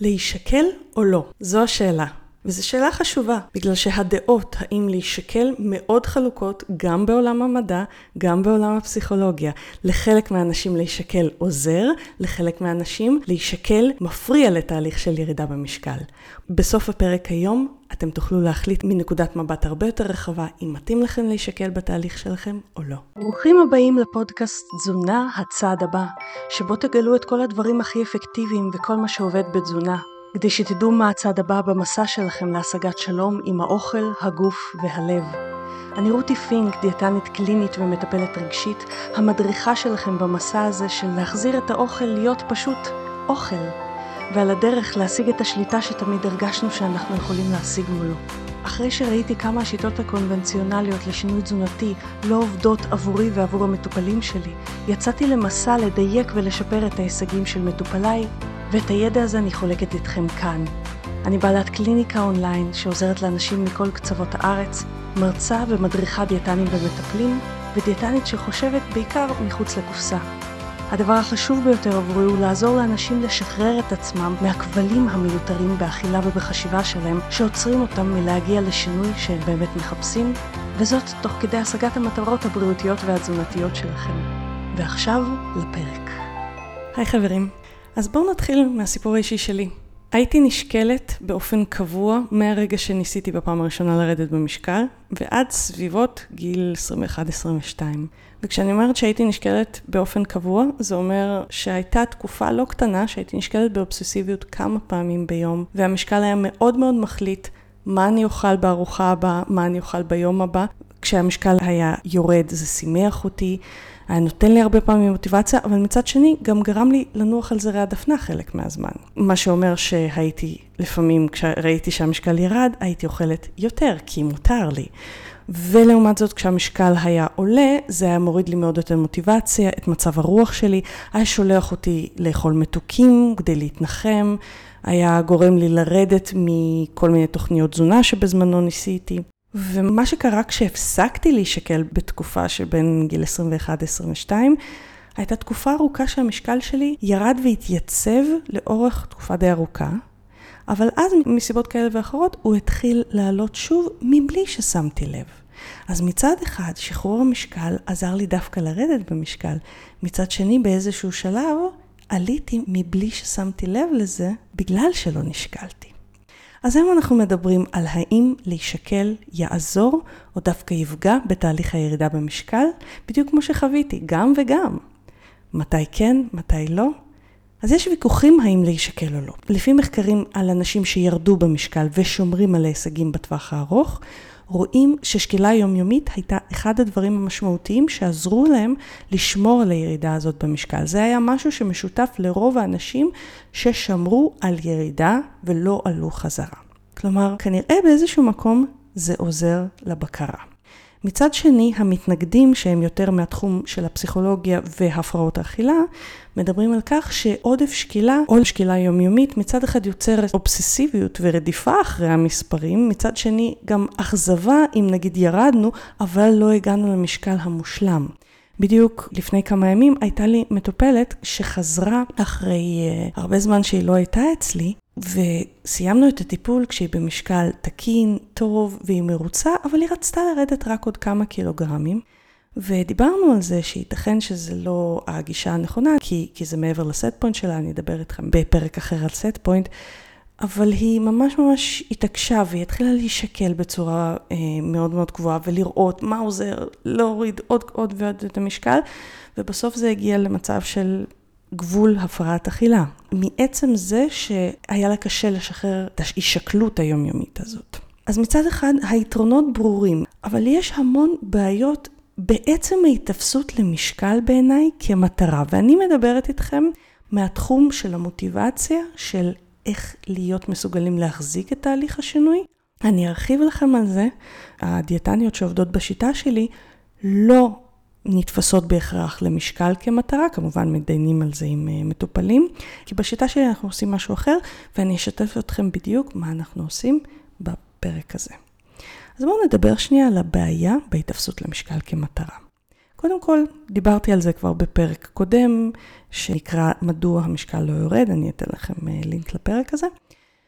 להישקל או לא? זו השאלה. וזו שאלה חשובה, בגלל שהדעות האם להישקל מאוד חלוקות גם בעולם המדע, גם בעולם הפסיכולוגיה. לחלק מהאנשים להישקל עוזר, לחלק מהאנשים להישקל מפריע לתהליך של ירידה במשקל. בסוף הפרק היום אתם תוכלו להחליט מנקודת מבט הרבה יותר רחבה אם מתאים לכם להישקל בתהליך שלכם או לא. ברוכים הבאים לפודקאסט תזונה הצעד הבא, שבו תגלו את כל הדברים הכי אפקטיביים וכל מה שעובד בתזונה. כדי שתדעו מה הצעד הבא במסע שלכם להשגת שלום עם האוכל, הגוף והלב. אני רותי פינק, דיאטנית קלינית ומטפלת רגשית, המדריכה שלכם במסע הזה של להחזיר את האוכל להיות פשוט אוכל, ועל הדרך להשיג את השליטה שתמיד הרגשנו שאנחנו יכולים להשיג מולו. אחרי שראיתי כמה השיטות הקונבנציונליות לשינוי תזונתי לא עובדות עבורי ועבור המטופלים שלי, יצאתי למסע לדייק ולשפר את ההישגים של מטופליי ואת הידע הזה אני חולקת איתכם כאן. אני בעלת קליניקה אונליין שעוזרת לאנשים מכל קצוות הארץ, מרצה ומדריכה דיאטנים ומטפלים, ודיאטנית שחושבת בעיקר מחוץ לקופסה. הדבר החשוב ביותר עבורי הוא לעזור לאנשים לשחרר את עצמם מהכבלים המיותרים באכילה ובחשיבה שלהם, שעוצרים אותם מלהגיע לשינוי שהם באמת מחפשים, וזאת תוך כדי השגת המטרות הבריאותיות והתזונתיות שלכם. ועכשיו לפרק. היי חברים, אז בואו נתחיל מהסיפור האישי שלי. הייתי נשקלת באופן קבוע מהרגע שניסיתי בפעם הראשונה לרדת במשקל, ועד סביבות גיל 21-22. וכשאני אומרת שהייתי נשקלת באופן קבוע, זה אומר שהייתה תקופה לא קטנה שהייתי נשקלת באובססיביות כמה פעמים ביום, והמשקל היה מאוד מאוד מחליט מה אני אוכל בארוחה הבאה, מה אני אוכל ביום הבא. כשהמשקל היה יורד זה שימח אותי, היה נותן לי הרבה פעמים מוטיבציה, אבל מצד שני גם גרם לי לנוח על זרי הדפנה חלק מהזמן. מה שאומר שהייתי, לפעמים כשראיתי שהמשקל ירד, הייתי אוכלת יותר, כי מותר לי. ולעומת זאת, כשהמשקל היה עולה, זה היה מוריד לי מאוד יותר מוטיבציה, את מצב הרוח שלי, היה שולח אותי לאכול מתוקים כדי להתנחם, היה גורם לי לרדת מכל מיני תוכניות תזונה שבזמנו ניסיתי. ומה שקרה כשהפסקתי להישקל בתקופה שבין גיל 21-22, הייתה תקופה ארוכה שהמשקל שלי ירד והתייצב לאורך תקופה די ארוכה, אבל אז מסיבות כאלה ואחרות הוא התחיל לעלות שוב מבלי ששמתי לב. אז מצד אחד, שחרור המשקל עזר לי דווקא לרדת במשקל. מצד שני, באיזשהו שלב, עליתי מבלי ששמתי לב לזה, בגלל שלא נשקלתי. אז היום אנחנו מדברים על האם להישקל יעזור או דווקא יפגע בתהליך הירידה במשקל, בדיוק כמו שחוויתי, גם וגם. מתי כן, מתי לא? אז יש ויכוחים האם להישקל או לא. לפי מחקרים על אנשים שירדו במשקל ושומרים על ההישגים בטווח הארוך, רואים ששקילה יומיומית הייתה אחד הדברים המשמעותיים שעזרו להם לשמור על הירידה הזאת במשקל. זה היה משהו שמשותף לרוב האנשים ששמרו על ירידה ולא עלו חזרה. כלומר, כנראה באיזשהו מקום זה עוזר לבקרה. מצד שני, המתנגדים שהם יותר מהתחום של הפסיכולוגיה והפרעות האכילה, מדברים על כך שעודף שקילה או שקילה יומיומית מצד אחד יוצרת אובססיביות ורדיפה אחרי המספרים, מצד שני גם אכזבה אם נגיד ירדנו, אבל לא הגענו למשקל המושלם. בדיוק לפני כמה ימים הייתה לי מטופלת שחזרה אחרי אה, הרבה זמן שהיא לא הייתה אצלי, וסיימנו את הטיפול כשהיא במשקל תקין, טוב והיא מרוצה, אבל היא רצתה לרדת רק עוד כמה קילוגרמים. ודיברנו על זה שייתכן שזה לא הגישה הנכונה, כי, כי זה מעבר ל set point שלה, אני אדבר איתכם בפרק אחר על set point, אבל היא ממש ממש התעקשה והיא התחילה להישקל בצורה אה, מאוד מאוד גבוהה ולראות מה עוזר להוריד עוד, עוד ועוד את המשקל, ובסוף זה הגיע למצב של גבול הפרעת אכילה. מעצם זה שהיה לה קשה לשחרר את ההישקלות היומיומית הזאת. אז מצד אחד היתרונות ברורים, אבל יש המון בעיות בעצם ההתאפסות למשקל בעיניי כמטרה, ואני מדברת איתכם מהתחום של המוטיבציה של איך להיות מסוגלים להחזיק את תהליך השינוי. אני ארחיב לכם על זה. הדיאטניות שעובדות בשיטה שלי לא נתפסות בהכרח למשקל כמטרה, כמובן מתדיינים על זה עם אה, מטופלים, כי בשיטה שלי אנחנו עושים משהו אחר, ואני אשתף אתכם בדיוק מה אנחנו עושים בפרק הזה. אז בואו נדבר שנייה על הבעיה בהתאפסות למשקל כמטרה. קודם כל, דיברתי על זה כבר בפרק קודם, שנקרא מדוע המשקל לא יורד, אני אתן לכם לינק לפרק הזה.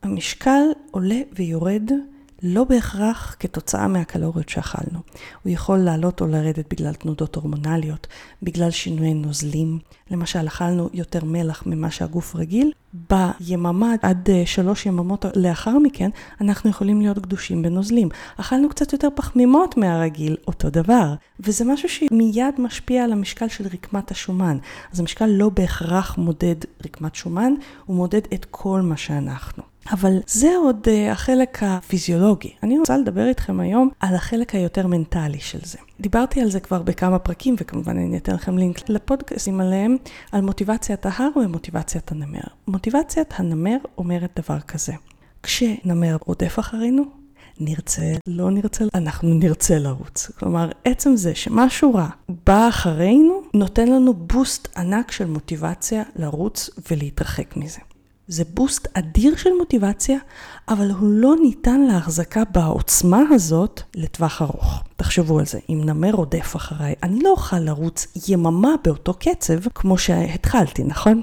המשקל עולה ויורד לא בהכרח כתוצאה מהקלוריות שאכלנו. הוא יכול לעלות או לרדת בגלל תנודות הורמונליות, בגלל שינויי נוזלים. למשל, אכלנו יותר מלח ממה שהגוף רגיל, ביממה עד אה, שלוש יממות לאחר מכן, אנחנו יכולים להיות גדושים בנוזלים. אכלנו קצת יותר פחמימות מהרגיל, אותו דבר. וזה משהו שמיד משפיע על המשקל של רקמת השומן. אז המשקל לא בהכרח מודד רקמת שומן, הוא מודד את כל מה שאנחנו. אבל זה עוד uh, החלק הפיזיולוגי. אני רוצה לדבר איתכם היום על החלק היותר מנטלי של זה. דיברתי על זה כבר בכמה פרקים, וכמובן אני אתן לכם לינק לפודקאסים עליהם, על מוטיבציית ההר ומוטיבציית הנמר. מוטיבציית הנמר אומרת דבר כזה, כשנמר רודף אחרינו, נרצה, לא נרצה, אנחנו נרצה לרוץ. כלומר, עצם זה שמשהו רע בא אחרינו, נותן לנו בוסט ענק של מוטיבציה לרוץ ולהתרחק מזה. זה בוסט אדיר של מוטיבציה, אבל הוא לא ניתן להחזקה בעוצמה הזאת לטווח ארוך. תחשבו על זה, אם נמר רודף אחריי, אני לא אוכל לרוץ יממה באותו קצב כמו שהתחלתי, נכון?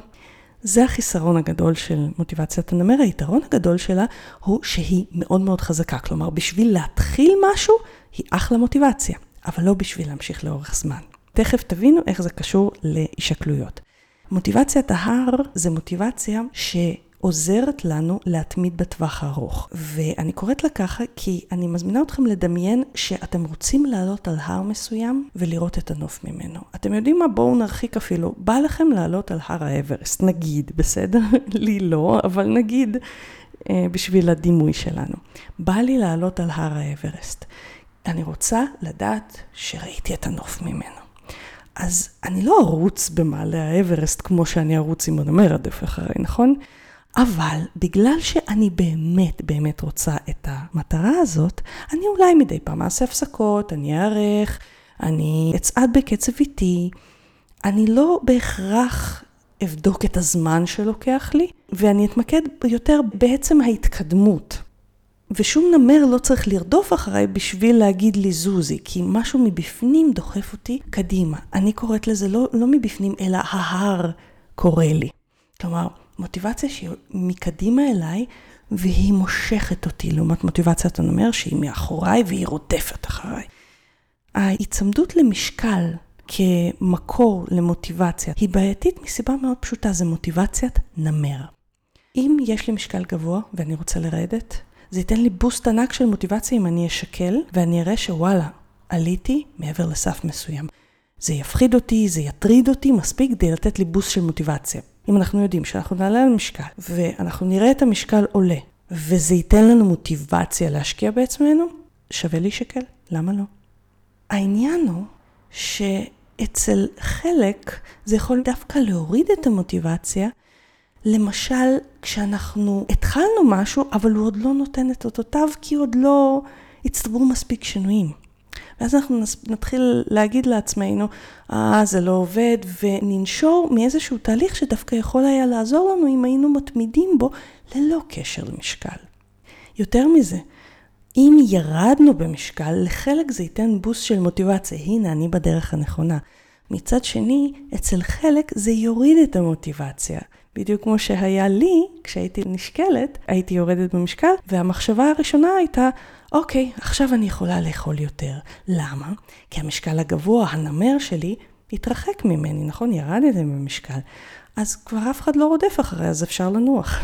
זה החיסרון הגדול של מוטיבציית הנמר. היתרון הגדול שלה הוא שהיא מאוד מאוד חזקה. כלומר, בשביל להתחיל משהו, היא אחלה מוטיבציה, אבל לא בשביל להמשיך לאורך זמן. תכף תבינו איך זה קשור להישקלויות. מוטיבציית ההר זה מוטיבציה שעוזרת לנו להתמיד בטווח הארוך. ואני קוראת לה ככה כי אני מזמינה אתכם לדמיין שאתם רוצים לעלות על הר מסוים ולראות את הנוף ממנו. אתם יודעים מה? בואו נרחיק אפילו. בא לכם לעלות על הר האברסט, נגיד, בסדר? לי לא, אבל נגיד אה, בשביל הדימוי שלנו. בא לי לעלות על הר האברסט. אני רוצה לדעת שראיתי את הנוף ממנו. אז אני לא ארוץ במעלה האברסט כמו שאני ארוץ עם הנמר עדף אחרי, נכון? אבל בגלל שאני באמת באמת רוצה את המטרה הזאת, אני אולי מדי פעם אעשה הפסקות, אני אערך, אני אצעד בקצב איטי, אני לא בהכרח אבדוק את הזמן שלוקח לי, ואני אתמקד יותר בעצם ההתקדמות. ושום נמר לא צריך לרדוף אחריי בשביל להגיד לי זוזי, כי משהו מבפנים דוחף אותי קדימה. אני קוראת לזה לא, לא מבפנים, אלא ההר קורא לי. כלומר, מוטיבציה שהיא מקדימה אליי, והיא מושכת אותי, לעומת מוטיבציית הנמר שהיא מאחוריי והיא רודפת אחריי. ההיצמדות למשקל כמקור למוטיבציה היא בעייתית מסיבה מאוד פשוטה, זה מוטיבציית נמר. אם יש לי משקל גבוה ואני רוצה לרדת, זה ייתן לי בוסט ענק של מוטיבציה אם אני אשקל ואני אראה שוואלה, עליתי מעבר לסף מסוים. זה יפחיד אותי, זה יטריד אותי מספיק כדי לתת לי בוסט של מוטיבציה. אם אנחנו יודעים שאנחנו נעלה על משקל ואנחנו נראה את המשקל עולה וזה ייתן לנו מוטיבציה להשקיע בעצמנו, שווה להישקל, למה לא? העניין הוא שאצל חלק זה יכול דווקא להוריד את המוטיבציה למשל, כשאנחנו התחלנו משהו, אבל הוא עוד לא נותן את אותותיו, כי עוד לא הצטברו מספיק שינויים. ואז אנחנו נתחיל להגיד לעצמנו, אה, זה לא עובד, וננשור מאיזשהו תהליך שדווקא יכול היה לעזור לנו אם היינו מתמידים בו ללא קשר למשקל. יותר מזה, אם ירדנו במשקל, לחלק זה ייתן בוסט של מוטיבציה, הנה אני בדרך הנכונה. מצד שני, אצל חלק זה יוריד את המוטיבציה. בדיוק כמו שהיה לי, כשהייתי נשקלת, הייתי יורדת במשקל, והמחשבה הראשונה הייתה, אוקיי, עכשיו אני יכולה לאכול יותר. למה? כי המשקל הגבוה, הנמר שלי, התרחק ממני, נכון? ירדתי במשקל. אז כבר אף אחד לא רודף אחרי, אז אפשר לנוח.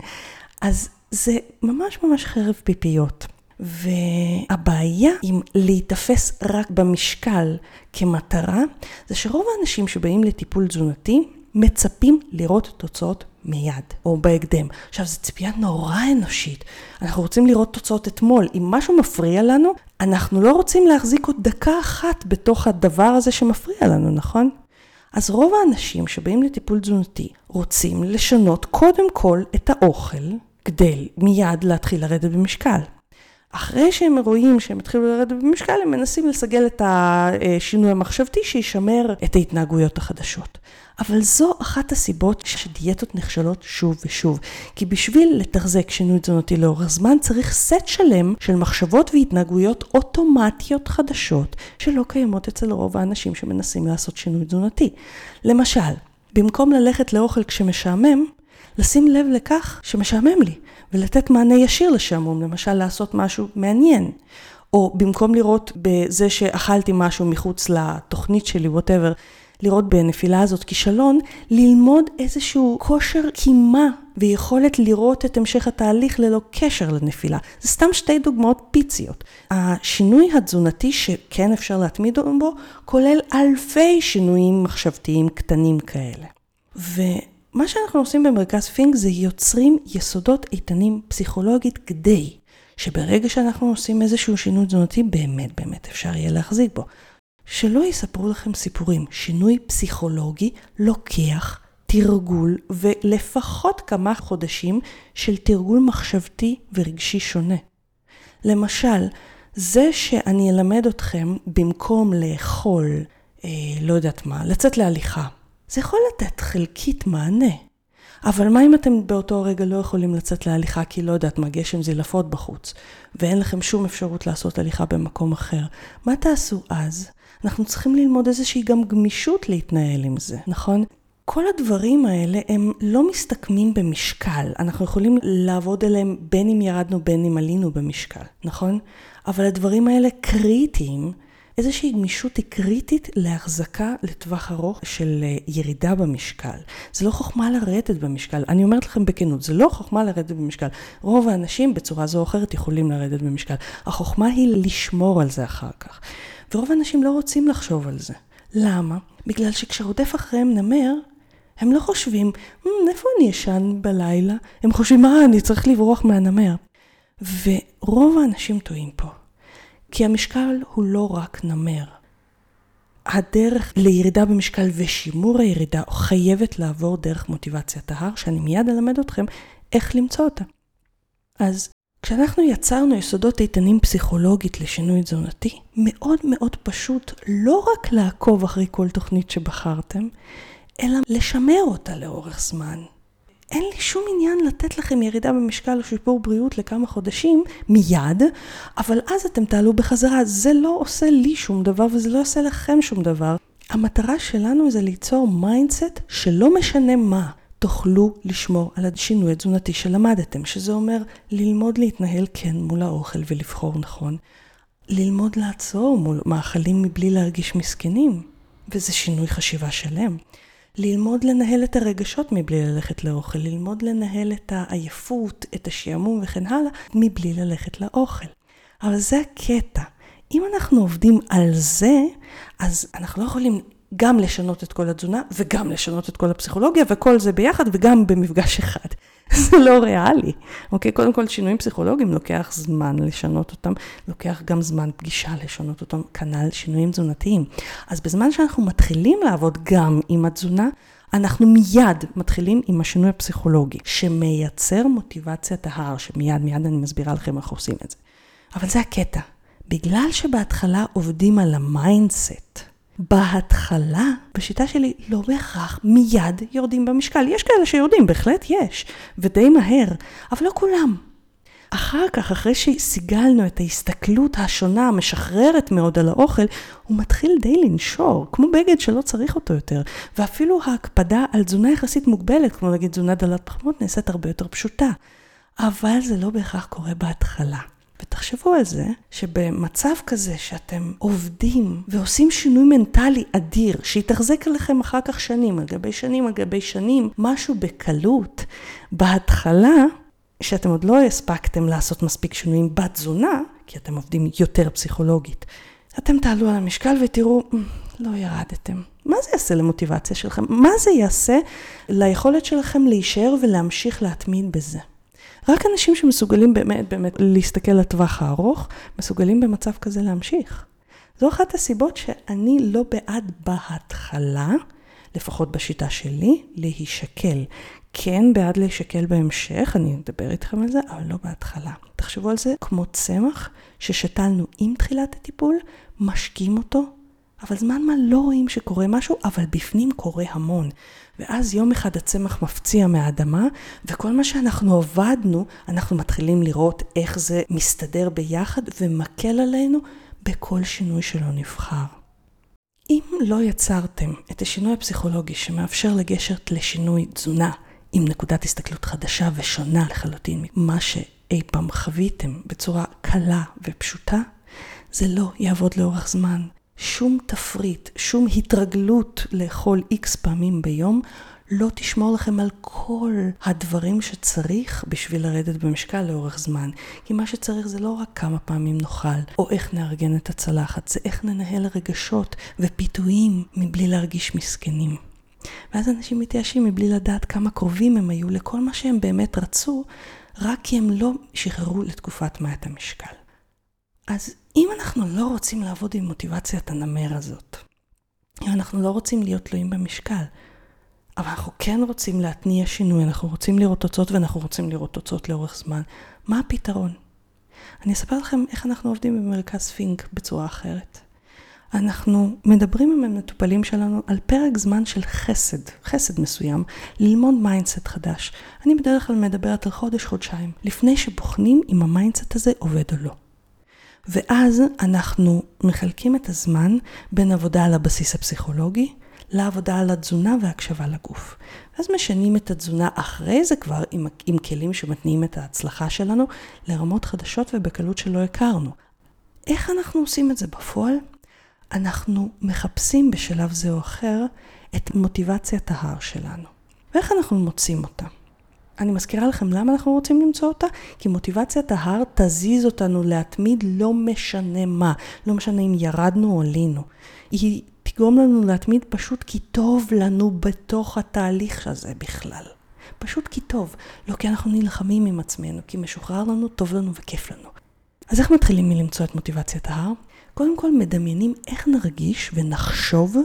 אז זה ממש ממש חרב פיפיות. והבעיה עם להיתפס רק במשקל כמטרה, זה שרוב האנשים שבאים לטיפול תזונתי, מצפים לראות תוצאות מיד, או בהקדם. עכשיו, זו ציפייה נורא אנושית. אנחנו רוצים לראות תוצאות אתמול. אם משהו מפריע לנו, אנחנו לא רוצים להחזיק עוד דקה אחת בתוך הדבר הזה שמפריע לנו, נכון? אז רוב האנשים שבאים לטיפול תזונתי רוצים לשנות קודם כל את האוכל כדי מיד להתחיל לרדת במשקל. אחרי שהם רואים שהם התחילו לרדת במשקל, הם מנסים לסגל את השינוי המחשבתי שישמר את ההתנהגויות החדשות. אבל זו אחת הסיבות שדיאטות נכשלות שוב ושוב. כי בשביל לתחזק שינוי תזונתי לאורך זמן, צריך סט שלם של מחשבות והתנהגויות אוטומטיות חדשות, שלא קיימות אצל רוב האנשים שמנסים לעשות שינוי תזונתי. למשל, במקום ללכת לאוכל כשמשעמם, לשים לב לכך שמשעמם לי, ולתת מענה ישיר לשעמום, למשל לעשות משהו מעניין. או במקום לראות בזה שאכלתי משהו מחוץ לתוכנית שלי, ווטאבר, לראות בנפילה הזאת כישלון, ללמוד איזשהו כושר קימה ויכולת לראות את המשך התהליך ללא קשר לנפילה. זה סתם שתי דוגמאות פיציות. השינוי התזונתי שכן אפשר להתמיד בו, כולל אלפי שינויים מחשבתיים קטנים כאלה. ומה שאנחנו עושים במרכז פינק זה יוצרים יסודות איתנים פסיכולוגית כדי שברגע שאנחנו עושים איזשהו שינוי תזונתי, באמת באמת אפשר יהיה להחזיק בו. שלא יספרו לכם סיפורים. שינוי פסיכולוגי לוקח תרגול ולפחות כמה חודשים של תרגול מחשבתי ורגשי שונה. למשל, זה שאני אלמד אתכם במקום לאכול, אה, לא יודעת מה, לצאת להליכה, זה יכול לתת חלקית מענה. אבל מה אם אתם באותו רגע לא יכולים לצאת להליכה כי לא יודעת מה, גשם זילפות בחוץ, ואין לכם שום אפשרות לעשות הליכה במקום אחר? מה תעשו אז? אנחנו צריכים ללמוד איזושהי גם גמישות להתנהל עם זה, נכון? כל הדברים האלה הם לא מסתכמים במשקל, אנחנו יכולים לעבוד עליהם בין אם ירדנו בין אם עלינו במשקל, נכון? אבל הדברים האלה קריטיים, איזושהי גמישות היא קריטית להחזקה לטווח ארוך של אה, ירידה במשקל. זה לא חוכמה לרדת במשקל, אני אומרת לכם בכנות, זה לא חוכמה לרדת במשקל. רוב האנשים בצורה זו או אחרת יכולים לרדת במשקל. החוכמה היא לשמור על זה אחר כך. ורוב האנשים לא רוצים לחשוב על זה. למה? בגלל שכשרודף אחריהם נמר, הם לא חושבים, איפה אני אשן בלילה? הם חושבים, אה, אני צריך לברוח מהנמר. ורוב האנשים טועים פה. כי המשקל הוא לא רק נמר. הדרך לירידה במשקל ושימור הירידה חייבת לעבור דרך מוטיבציית ההר, שאני מיד אלמד אתכם איך למצוא אותה. אז כשאנחנו יצרנו יסודות איתנים פסיכולוגית לשינוי תזונתי, מאוד מאוד פשוט לא רק לעקוב אחרי כל תוכנית שבחרתם, אלא לשמר אותה לאורך זמן. אין לי שום עניין לתת לכם ירידה במשקל או שיפור בריאות לכמה חודשים מיד, אבל אז אתם תעלו בחזרה. זה לא עושה לי שום דבר וזה לא עושה לכם שום דבר. המטרה שלנו זה ליצור mindset שלא משנה מה. תוכלו לשמור על השינוי התזונתי שלמדתם, שזה אומר ללמוד להתנהל כן מול האוכל ולבחור נכון, ללמוד לעצור מול מאכלים מבלי להרגיש מסכנים, וזה שינוי חשיבה שלם. ללמוד לנהל את הרגשות מבלי ללכת לאוכל, ללמוד לנהל את העייפות, את השעמום וכן הלאה, מבלי ללכת לאוכל. אבל זה הקטע. אם אנחנו עובדים על זה, אז אנחנו לא יכולים גם לשנות את כל התזונה וגם לשנות את כל הפסיכולוגיה וכל זה ביחד וגם במפגש אחד. זה לא ריאלי, אוקיי? קודם כל שינויים פסיכולוגיים לוקח זמן לשנות אותם, לוקח גם זמן פגישה לשנות אותם, כנ"ל שינויים תזונתיים. אז בזמן שאנחנו מתחילים לעבוד גם עם התזונה, אנחנו מיד מתחילים עם השינוי הפסיכולוגי, שמייצר מוטיבציית ההר, שמיד מיד אני מסבירה לכם איך עושים את זה. אבל זה הקטע. בגלל שבהתחלה עובדים על ה mindset, בהתחלה, בשיטה שלי, לא בהכרח מיד יורדים במשקל. יש כאלה שיורדים, בהחלט יש, ודי מהר, אבל לא כולם. אחר כך, אחרי שסיגלנו את ההסתכלות השונה, המשחררת מאוד על האוכל, הוא מתחיל די לנשור, כמו בגד שלא צריך אותו יותר. ואפילו ההקפדה על תזונה יחסית מוגבלת, כמו נגיד תזונה דלת פחמות, נעשית הרבה יותר פשוטה. אבל זה לא בהכרח קורה בהתחלה. ותחשבו על זה שבמצב כזה שאתם עובדים ועושים שינוי מנטלי אדיר, שיתחזק עליכם אחר כך שנים, על גבי שנים, על גבי שנים, משהו בקלות, בהתחלה, שאתם עוד לא הספקתם לעשות מספיק שינויים בתזונה, כי אתם עובדים יותר פסיכולוגית, אתם תעלו על המשקל ותראו, אמ, לא ירדתם. מה זה יעשה למוטיבציה שלכם? מה זה יעשה ליכולת שלכם להישאר ולהמשיך להתמיד בזה? רק אנשים שמסוגלים באמת באמת להסתכל לטווח הארוך, מסוגלים במצב כזה להמשיך. זו אחת הסיבות שאני לא בעד בהתחלה, לפחות בשיטה שלי, להישקל. כן בעד להישקל בהמשך, אני אדבר איתכם על זה, אבל לא בהתחלה. תחשבו על זה כמו צמח ששתלנו עם תחילת הטיפול, משקים אותו, אבל זמן מה לא רואים שקורה משהו, אבל בפנים קורה המון. ואז יום אחד הצמח מפציע מהאדמה, וכל מה שאנחנו עבדנו, אנחנו מתחילים לראות איך זה מסתדר ביחד ומקל עלינו בכל שינוי שלא נבחר. אם לא יצרתם את השינוי הפסיכולוגי שמאפשר לגשת לשינוי תזונה עם נקודת הסתכלות חדשה ושונה לחלוטין ממה שאי פעם חוויתם בצורה קלה ופשוטה, זה לא יעבוד לאורך זמן. שום תפריט, שום התרגלות לאכול איקס פעמים ביום, לא תשמור לכם על כל הדברים שצריך בשביל לרדת במשקל לאורך זמן. כי מה שצריך זה לא רק כמה פעמים נאכל, או איך נארגן את הצלחת, זה איך ננהל רגשות ופיתויים מבלי להרגיש מסכנים. ואז אנשים מתייאשים מבלי לדעת כמה קרובים הם היו לכל מה שהם באמת רצו, רק כי הם לא שחררו לתקופת מעט המשקל. אז אם אנחנו לא רוצים לעבוד עם מוטיבציית הנמר הזאת, אם אנחנו לא רוצים להיות תלויים במשקל, אבל אנחנו כן רוצים להתניע שינוי, אנחנו רוצים לראות תוצאות ואנחנו רוצים לראות תוצאות לאורך זמן, מה הפתרון? אני אספר לכם איך אנחנו עובדים במרכז פינק בצורה אחרת. אנחנו מדברים עם המטופלים שלנו על פרק זמן של חסד, חסד מסוים, ללמוד mindset חדש. אני בדרך כלל מדברת על חודש-חודשיים, לפני שבוחנים אם ה mindset הזה עובד או לא. ואז אנחנו מחלקים את הזמן בין עבודה על הבסיס הפסיכולוגי לעבודה על התזונה והקשבה לגוף. ואז משנים את התזונה אחרי זה כבר עם, עם כלים שמתניעים את ההצלחה שלנו לרמות חדשות ובקלות שלא הכרנו. איך אנחנו עושים את זה בפועל? אנחנו מחפשים בשלב זה או אחר את מוטיבציית ההר שלנו. ואיך אנחנו מוצאים אותה? אני מזכירה לכם למה אנחנו רוצים למצוא אותה, כי מוטיבציית ההר תזיז אותנו להתמיד לא משנה מה, לא משנה אם ירדנו או עלינו. היא תגרום לנו להתמיד פשוט כי טוב לנו בתוך התהליך הזה בכלל. פשוט כי טוב, לא כי אנחנו נלחמים עם עצמנו, כי משוחרר לנו, טוב לנו וכיף לנו. אז איך מתחילים מלמצוא את מוטיבציית ההר? קודם כל מדמיינים איך נרגיש ונחשוב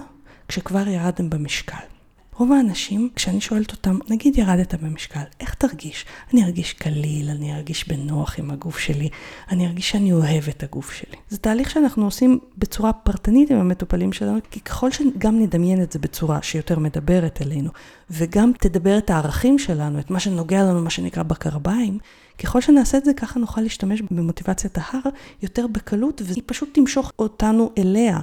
כשכבר ירדתם במשקל. רוב האנשים, כשאני שואלת אותם, נגיד ירדת במשקל, איך תרגיש? אני ארגיש קליל, אני ארגיש בנוח עם הגוף שלי, אני ארגיש שאני אוהב את הגוף שלי. זה תהליך שאנחנו עושים בצורה פרטנית עם המטופלים שלנו, כי ככל שגם נדמיין את זה בצורה שיותר מדברת אלינו, וגם תדבר את הערכים שלנו, את מה שנוגע לנו, מה שנקרא בקרביים, ככל שנעשה את זה, ככה נוכל להשתמש במוטיבציית ההר יותר בקלות, והיא פשוט תמשוך אותנו אליה.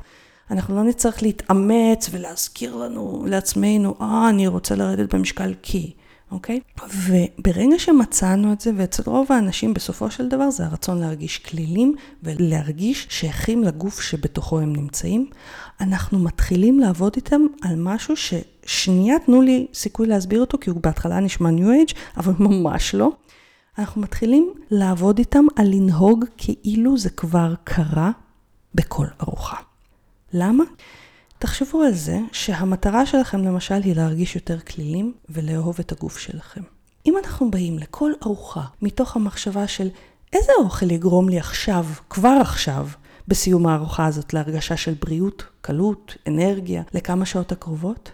אנחנו לא נצטרך להתאמץ ולהזכיר לנו, לעצמנו, אה, אני רוצה לרדת במשקל כי, אוקיי? וברגע שמצאנו את זה, ואצל רוב האנשים בסופו של דבר זה הרצון להרגיש כלילים ולהרגיש שייכים לגוף שבתוכו הם נמצאים, אנחנו מתחילים לעבוד איתם על משהו ששנייה תנו לי סיכוי להסביר אותו, כי הוא בהתחלה נשמע New Age, אבל ממש לא. אנחנו מתחילים לעבוד איתם על לנהוג כאילו זה כבר קרה בכל ארוחה. למה? תחשבו על זה שהמטרה שלכם למשל היא להרגיש יותר כלילים ולאהוב את הגוף שלכם. אם אנחנו באים לכל ארוחה מתוך המחשבה של איזה אוכל יגרום לי עכשיו, כבר עכשיו, בסיום הארוחה הזאת להרגשה של בריאות, קלות, אנרגיה, לכמה שעות הקרובות?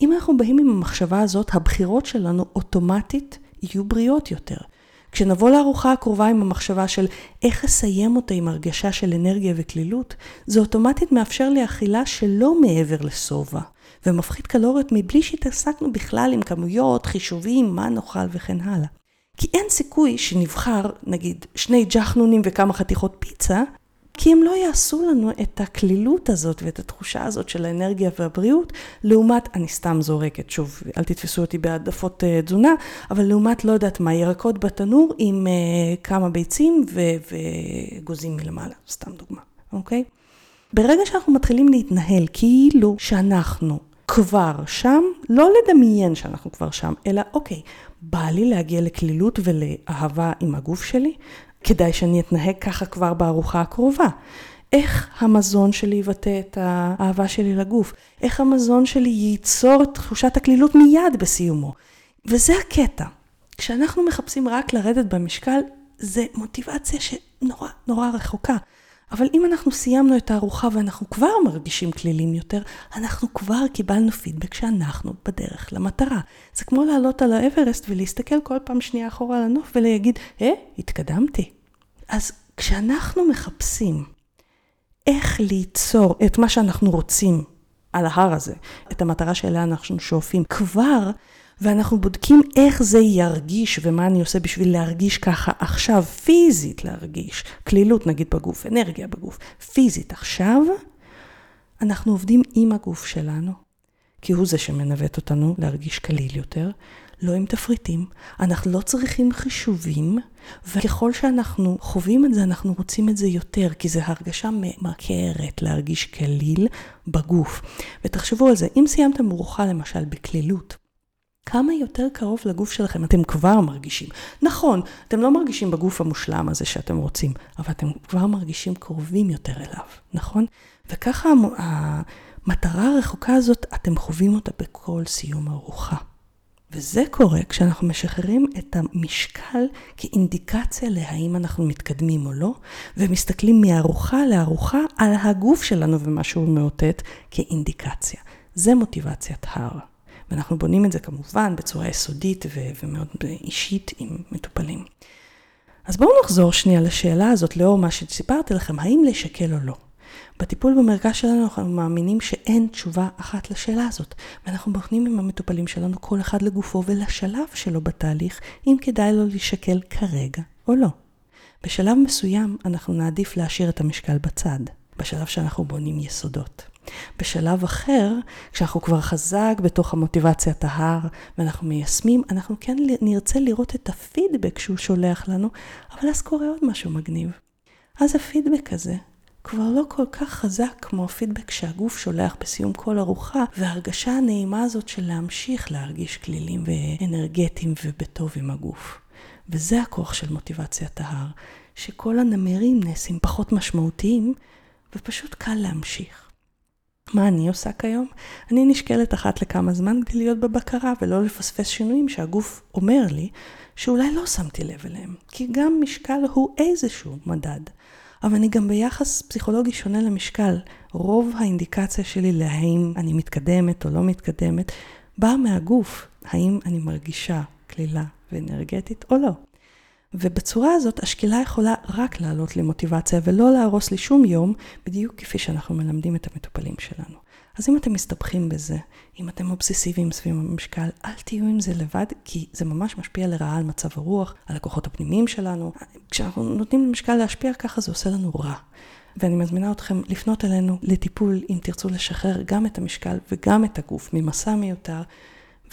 אם אנחנו באים עם המחשבה הזאת, הבחירות שלנו אוטומטית יהיו בריאות יותר. כשנבוא לארוחה הקרובה עם המחשבה של איך אסיים אותה עם הרגשה של אנרגיה וקלילות, זה אוטומטית מאפשר לי אכילה שלא מעבר לשובע, ומפחית קלוריות מבלי שהתעסקנו בכלל עם כמויות, חישובים, מה נאכל וכן הלאה. כי אין סיכוי שנבחר, נגיד, שני ג'חנונים וכמה חתיכות פיצה, כי הם לא יעשו לנו את הקלילות הזאת ואת התחושה הזאת של האנרגיה והבריאות, לעומת, אני סתם זורקת, שוב, אל תתפסו אותי בהעדפות uh, תזונה, אבל לעומת, לא יודעת מה, ירקות בתנור עם uh, כמה ביצים וגוזים מלמעלה, סתם דוגמה, אוקיי? ברגע שאנחנו מתחילים להתנהל כאילו שאנחנו כבר שם, לא לדמיין שאנחנו כבר שם, אלא אוקיי, בא לי להגיע לקלילות ולאהבה עם הגוף שלי, כדאי שאני אתנהג ככה כבר בארוחה הקרובה. איך המזון שלי יבטא את האהבה שלי לגוף? איך המזון שלי ייצור את תחושת הקלילות מיד בסיומו? וזה הקטע. כשאנחנו מחפשים רק לרדת במשקל, זה מוטיבציה שנורא נורא רחוקה. אבל אם אנחנו סיימנו את הארוחה ואנחנו כבר מרגישים כלילים יותר, אנחנו כבר קיבלנו פידבק שאנחנו בדרך למטרה. זה כמו לעלות על האברסט ולהסתכל כל פעם שנייה אחורה על הנוף ולהגיד, אה, התקדמתי. אז כשאנחנו מחפשים איך ליצור את מה שאנחנו רוצים על ההר הזה, את המטרה שאליה אנחנו שואפים כבר, ואנחנו בודקים איך זה ירגיש ומה אני עושה בשביל להרגיש ככה עכשיו, פיזית להרגיש, כלילות נגיד בגוף, אנרגיה בגוף, פיזית עכשיו, אנחנו עובדים עם הגוף שלנו, כי הוא זה שמנווט אותנו להרגיש קליל יותר, לא עם תפריטים, אנחנו לא צריכים חישובים, וככל שאנחנו חווים את זה, אנחנו רוצים את זה יותר, כי זו הרגשה ממכרת להרגיש קליל בגוף. ותחשבו על זה, אם סיימתם ארוחה למשל בקלילות, כמה יותר קרוב לגוף שלכם אתם כבר מרגישים. נכון, אתם לא מרגישים בגוף המושלם הזה שאתם רוצים, אבל אתם כבר מרגישים קרובים יותר אליו, נכון? וככה המטרה הרחוקה הזאת, אתם חווים אותה בכל סיום ארוחה. וזה קורה כשאנחנו משחררים את המשקל כאינדיקציה להאם אנחנו מתקדמים או לא, ומסתכלים מארוחה לארוחה על הגוף שלנו ומה שהוא מאותת כאינדיקציה. זה מוטיבציית הר. ואנחנו בונים את זה כמובן בצורה יסודית ו- ומאוד אישית עם מטופלים. אז בואו נחזור שנייה לשאלה הזאת לאור מה שסיפרתי לכם, האם לשקל או לא. בטיפול במרכז שלנו אנחנו מאמינים שאין תשובה אחת לשאלה הזאת, ואנחנו בוחנים עם המטופלים שלנו כל אחד לגופו ולשלב שלו בתהליך, אם כדאי לו להישקל כרגע או לא. בשלב מסוים אנחנו נעדיף להשאיר את המשקל בצד, בשלב שאנחנו בונים יסודות. בשלב אחר, כשאנחנו כבר חזק בתוך המוטיבציית ההר ואנחנו מיישמים, אנחנו כן נרצה לראות את הפידבק שהוא שולח לנו, אבל אז קורה עוד משהו מגניב. אז הפידבק הזה כבר לא כל כך חזק כמו הפידבק שהגוף שולח בסיום כל ארוחה, וההרגשה הנעימה הזאת של להמשיך להרגיש כלילים ואנרגטיים ובטוב עם הגוף. וזה הכוח של מוטיבציית ההר, שכל הנמרים נעשים פחות משמעותיים, ופשוט קל להמשיך. מה אני עושה כיום? אני נשקלת אחת לכמה זמן כדי להיות בבקרה ולא לפספס שינויים שהגוף אומר לי שאולי לא שמתי לב אליהם, כי גם משקל הוא איזשהו מדד. אבל אני גם ביחס פסיכולוגי שונה למשקל. רוב האינדיקציה שלי להאם אני מתקדמת או לא מתקדמת, באה מהגוף, האם אני מרגישה כלילה ואנרגטית או לא. ובצורה הזאת השקילה יכולה רק לעלות לי מוטיבציה ולא להרוס לי שום יום, בדיוק כפי שאנחנו מלמדים את המטופלים שלנו. אז אם אתם מסתבכים בזה, אם אתם אובססיביים סביב המשקל, אל תהיו עם זה לבד, כי זה ממש משפיע לרעה על מצב הרוח, על הכוחות הפנימיים שלנו. כשאנחנו נותנים למשקל להשפיע ככה, זה עושה לנו רע. ואני מזמינה אתכם לפנות אלינו לטיפול אם תרצו לשחרר גם את המשקל וגם את הגוף ממסע מיותר,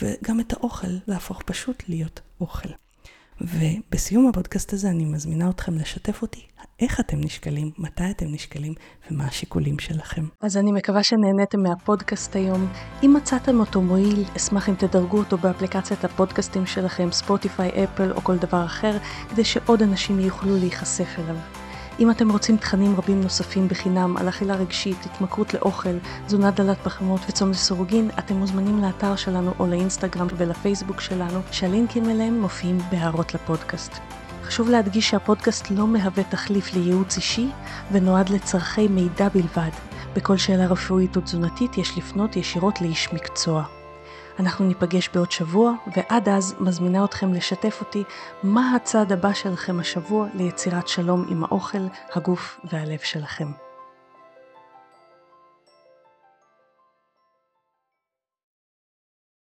וגם את האוכל להפוך פשוט להיות אוכל. ובסיום הפודקאסט הזה אני מזמינה אתכם לשתף אותי איך אתם נשקלים, מתי אתם נשקלים ומה השיקולים שלכם. אז אני מקווה שנהניתם מהפודקאסט היום. אם מצאתם אותו מועיל, אשמח אם תדרגו אותו באפליקציית הפודקאסטים שלכם, ספוטיפיי, אפל או כל דבר אחר, כדי שעוד אנשים יוכלו להיחשף אליו. אם אתם רוצים תכנים רבים נוספים בחינם על אכילה רגשית, התמכרות לאוכל, תזונה דלת פחמות וצום לסירוגין, אתם מוזמנים לאתר שלנו או לאינסטגרם ולפייסבוק שלנו, שהלינקים אליהם מופיעים בהערות לפודקאסט. חשוב להדגיש שהפודקאסט לא מהווה תחליף לייעוץ אישי ונועד לצורכי מידע בלבד. בכל שאלה רפואית או תזונתית יש לפנות ישירות לאיש מקצוע. אנחנו ניפגש בעוד שבוע, ועד אז מזמינה אתכם לשתף אותי מה הצעד הבא שלכם השבוע ליצירת שלום עם האוכל, הגוף והלב שלכם.